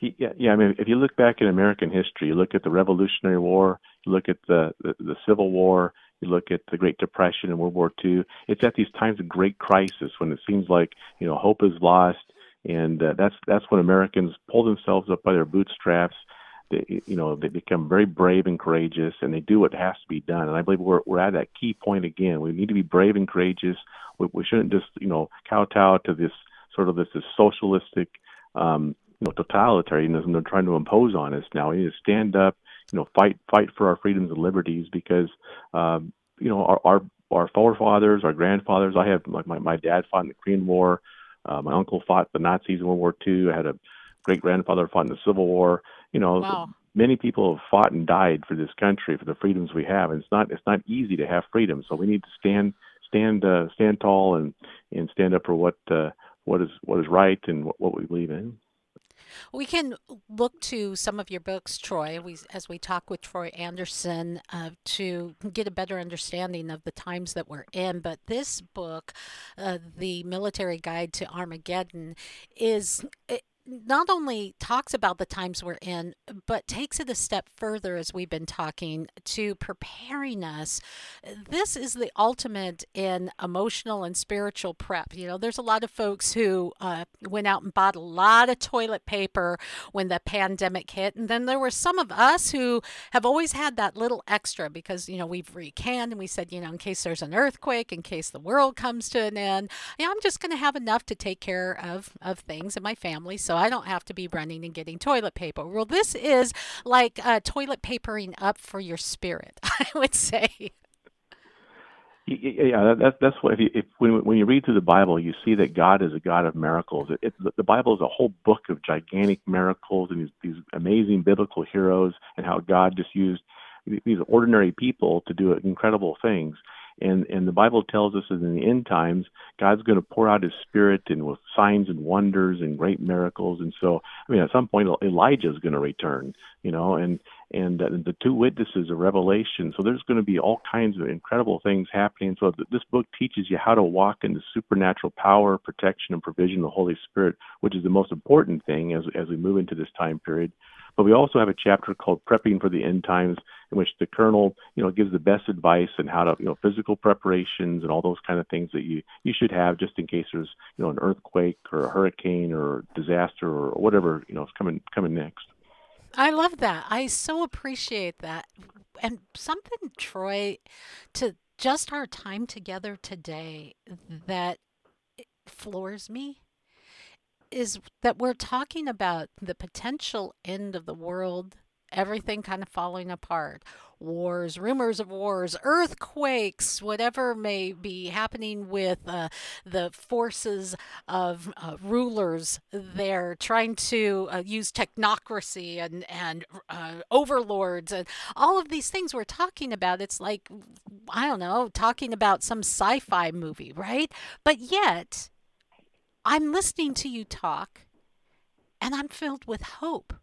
Yeah, yeah. I mean, if you look back in American history, you look at the Revolutionary War, you look at the the, the Civil War, You look at the Great Depression and World War II. It's at these times of great crisis when it seems like you know hope is lost, and uh, that's that's when Americans pull themselves up by their bootstraps. They, you know, they become very brave and courageous, and they do what has to be done. And I believe we're we're at that key point again. We need to be brave and courageous. We, we shouldn't just you know kowtow to this sort of this, this socialistic um, you know totalitarianism they're trying to impose on us now. We need to stand up, you know, fight fight for our freedoms and liberties because um, you know our our our forefathers, our grandfathers. I have like my my dad fought in the Korean War. Uh, my uncle fought the Nazis in World War II. I had a great grandfather fought in the Civil War. You know, wow. many people have fought and died for this country for the freedoms we have, and it's not it's not easy to have freedom. So we need to stand stand uh, stand tall and and stand up for what uh, what is what is right and what, what we believe in. We can look to some of your books, Troy, we, as we talk with Troy Anderson uh, to get a better understanding of the times that we're in. But this book, uh, The Military Guide to Armageddon, is not only talks about the times we're in, but takes it a step further, as we've been talking, to preparing us. This is the ultimate in emotional and spiritual prep. You know, there's a lot of folks who uh, went out and bought a lot of toilet paper when the pandemic hit. And then there were some of us who have always had that little extra because, you know, we've recanned and we said, you know, in case there's an earthquake, in case the world comes to an end, yeah, I'm just going to have enough to take care of, of things in my family. So I don't have to be running and getting toilet paper. Well, this is like uh, toilet papering up for your spirit, I would say. Yeah, that's that's what if, you, if when when you read through the Bible, you see that God is a God of miracles. It, it, the Bible is a whole book of gigantic miracles and these, these amazing biblical heroes, and how God just used these ordinary people to do incredible things. And and the Bible tells us that in the end times, God's going to pour out His Spirit and with signs and wonders and great miracles. And so, I mean, at some point, Elijah is going to return, you know, and and uh, the two witnesses of Revelation. So there's going to be all kinds of incredible things happening. So this book teaches you how to walk in the supernatural power, protection, and provision of the Holy Spirit, which is the most important thing as as we move into this time period. But we also have a chapter called Prepping for the End Times, in which the colonel, you know, gives the best advice on how to, you know, physical preparations and all those kind of things that you you should have just in case there's, you know, an earthquake or a hurricane or disaster or whatever, you know, is coming coming next. I love that. I so appreciate that. And something, Troy, to just our time together today that eh, floors me is that we're talking about the potential end of the world, everything kind of falling apart. Wars, rumors of wars, earthquakes, whatever may be happening with uh, the forces of uh, rulers there trying to uh, use technocracy and, and uh, overlords and all of these things we're talking about. It's like, I don't know, talking about some sci fi movie, right? But yet, I'm listening to you talk and I'm filled with hope.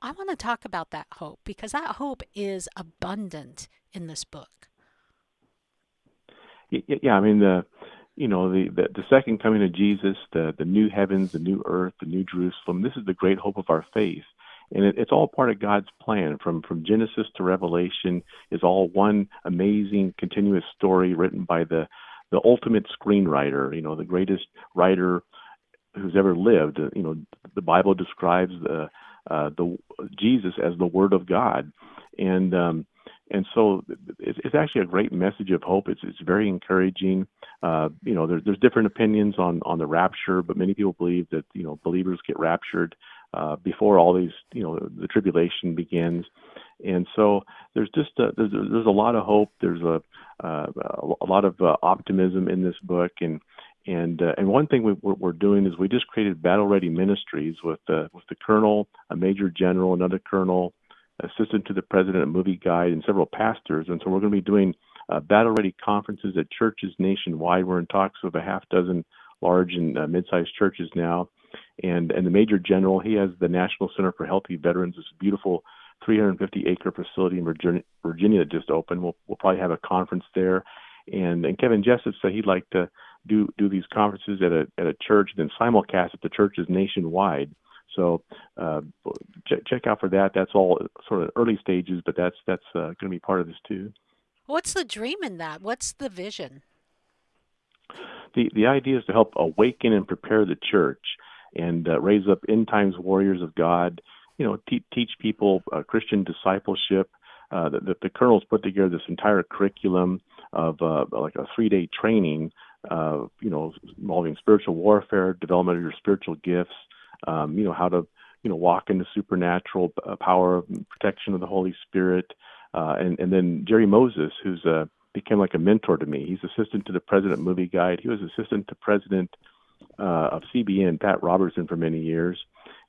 I want to talk about that hope because that hope is abundant in this book. Yeah, I mean the you know the, the the second coming of Jesus, the the new heavens, the new earth, the new Jerusalem. This is the great hope of our faith, and it, it's all part of God's plan. From from Genesis to Revelation is all one amazing continuous story written by the the ultimate screenwriter, you know, the greatest writer who's ever lived. You know, the Bible describes the uh, the Jesus as the Word of God, and um, and so it's, it's actually a great message of hope. It's it's very encouraging. Uh, you know, there's there's different opinions on on the rapture, but many people believe that you know believers get raptured uh, before all these you know the tribulation begins, and so there's just a, there's there's a lot of hope. There's a uh, a lot of uh, optimism in this book, and and uh, and one thing we, we're, we're doing is we just created Battle Ready Ministries with the with the colonel, a major general, another colonel, assistant to the president, a movie guide, and several pastors. And so we're going to be doing uh, Battle Ready conferences at churches nationwide. We're in talks with a half dozen large and uh, mid-sized churches now. And and the major general, he has the National Center for Healthy Veterans, this beautiful 350 acre facility in Virginia, Virginia that just opened. We'll, we'll probably have a conference there. And, and Kevin Jessip said he'd like to do, do these conferences at a, at a church, then simulcast at the churches nationwide. So uh, check, check out for that. That's all sort of early stages, but that's that's uh, going to be part of this too. What's the dream in that? What's the vision? The the idea is to help awaken and prepare the church and uh, raise up end times warriors of God. You know, te- teach people uh, Christian discipleship. Uh, the, the, colonels put together this entire curriculum of uh, like a three day training, uh, you know, involving spiritual warfare, development of your spiritual gifts, um, you know, how to, you know, walk in the supernatural uh, power of protection of the Holy Spirit. Uh, and, and then Jerry Moses, who's uh, became like a mentor to me. He's assistant to the president movie guide. He was assistant to president uh, of CBN, Pat Robertson, for many years.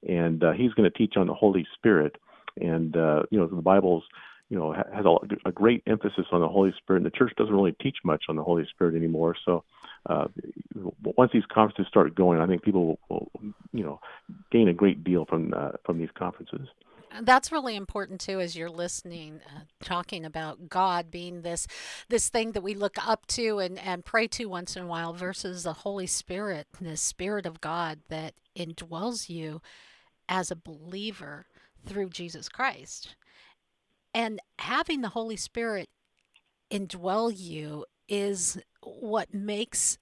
And uh, he's going to teach on the Holy Spirit. And, uh, you know, the Bible's you know has a, a, great emphasis on the Holy Spirit, and the church doesn't really teach much on the Holy Spirit anymore. So uh, once these conferences start going, I think people will, will you know gain a great deal from uh, from these conferences. That's really important too, as you're listening, uh, talking about God being this this thing that we look up to and, and pray to once in a while, versus the Holy Spirit, the Spirit of God that indwells you as a believer through Jesus Christ. And having the Holy Spirit indwell you is what makes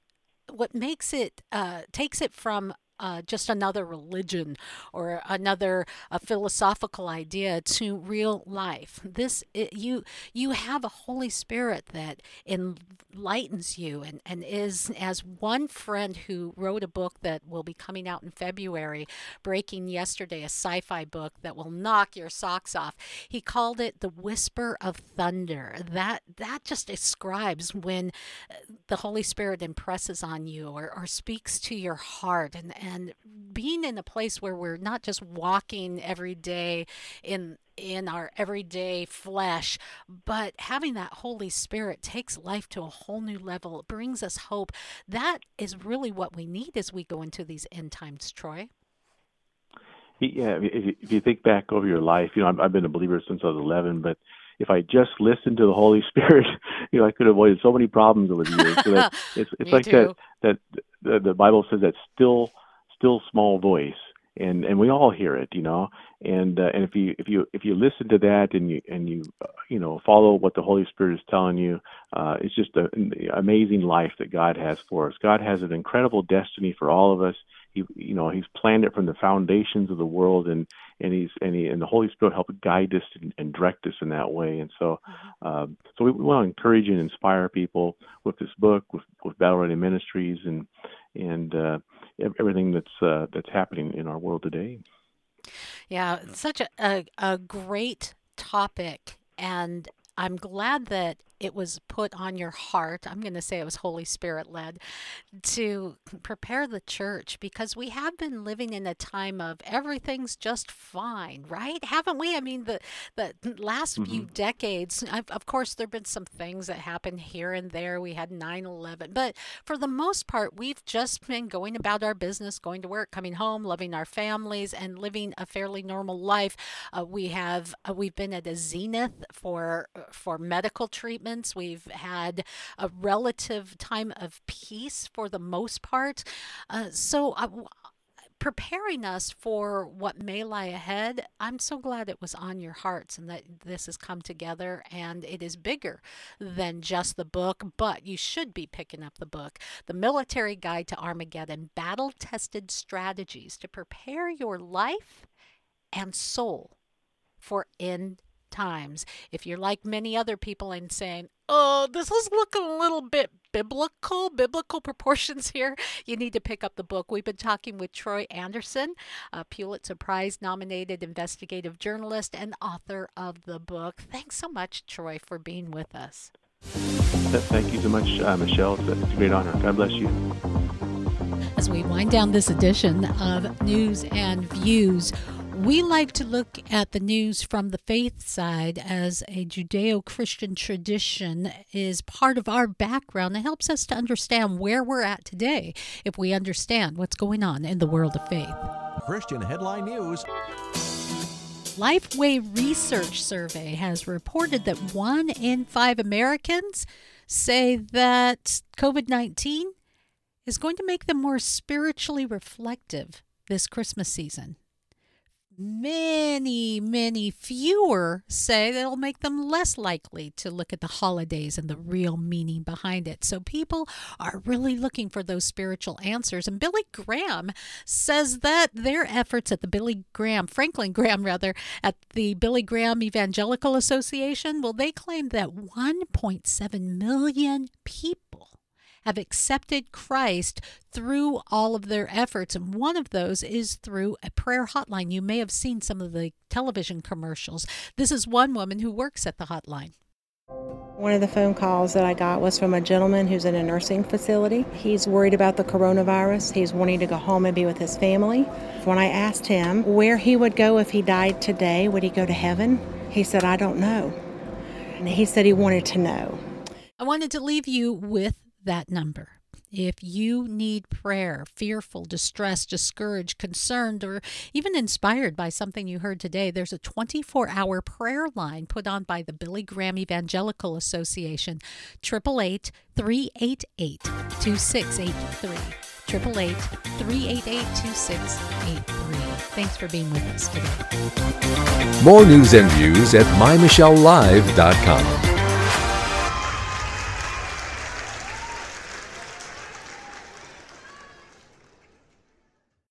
what makes it uh, takes it from uh, just another religion or another a philosophical idea to real life. This it, you you have a Holy Spirit that enlightens you and, and is as one friend who wrote a book that will be coming out in February, breaking yesterday, a sci-fi book that will knock your socks off. He called it the whisper of thunder. That that just describes when uh, the Holy Spirit impresses on you or, or speaks to your heart and and being in a place where we're not just walking every day in in our everyday flesh, but having that Holy Spirit takes life to a whole new level. It brings us hope. That is really what we need as we go into these end times, Troy. Yeah, if you think back over your life, you know, I've been a believer since I was 11, but if I just listened to the Holy Spirit, you know, I could have avoided so many problems over the years. So that, it's it's like too. that that the, the Bible says that still still small voice and and we all hear it you know? And uh, and if you if you if you listen to that and you and you uh, you know follow what the holy spirit is telling you uh it's just an amazing life that god has for us. God has an incredible destiny for all of us. He you know he's planned it from the foundations of the world and and he's and he and the holy spirit help guide us and, and direct us in that way. And so mm-hmm. um so we, we want to encourage and inspire people with this book with with battle ready ministries and and uh everything that's uh, that's happening in our world today. Yeah, such a, a, a great topic, and I'm glad that it was put on your heart. I'm going to say it was Holy Spirit led to prepare the church because we have been living in a time of everything's just fine, right? Haven't we? I mean, the the last mm-hmm. few decades, I've, of course, there've been some things that happened here and there. We had 9/11, but for the most part, we've just been going about our business, going to work, coming home, loving our families, and living a fairly normal life. Uh, we have uh, we've been at a zenith for for medical treatment We've had a relative time of peace for the most part. Uh, so, uh, preparing us for what may lie ahead, I'm so glad it was on your hearts and that this has come together and it is bigger than just the book, but you should be picking up the book The Military Guide to Armageddon Battle Tested Strategies to Prepare Your Life and Soul for End times. If you're like many other people and saying, oh, this is looking a little bit biblical, biblical proportions here, you need to pick up the book. We've been talking with Troy Anderson, a Pulitzer Prize nominated investigative journalist and author of the book. Thanks so much, Troy, for being with us. Thank you so much, uh, Michelle. It's a, it's a great honor. God bless you. As we wind down this edition of News and Views, we like to look at the news from the faith side as a Judeo Christian tradition is part of our background. It helps us to understand where we're at today if we understand what's going on in the world of faith. Christian Headline News. Lifeway Research Survey has reported that one in five Americans say that COVID 19 is going to make them more spiritually reflective this Christmas season Many, many fewer say that it'll make them less likely to look at the holidays and the real meaning behind it. So people are really looking for those spiritual answers. And Billy Graham says that their efforts at the Billy Graham, Franklin Graham rather, at the Billy Graham Evangelical Association, well, they claim that 1.7 million people have accepted Christ through all of their efforts. And one of those is through a prayer hotline. You may have seen some of the television commercials. This is one woman who works at the hotline. One of the phone calls that I got was from a gentleman who's in a nursing facility. He's worried about the coronavirus. He's wanting to go home and be with his family. When I asked him where he would go if he died today, would he go to heaven? He said, I don't know. And he said he wanted to know. I wanted to leave you with that number. If you need prayer, fearful, distressed, discouraged, concerned, or even inspired by something you heard today, there's a 24 hour prayer line put on by the Billy Graham Evangelical Association, 888 388 2683. 888 388 2683. Thanks for being with us today. More news and views at mymichellelive.com.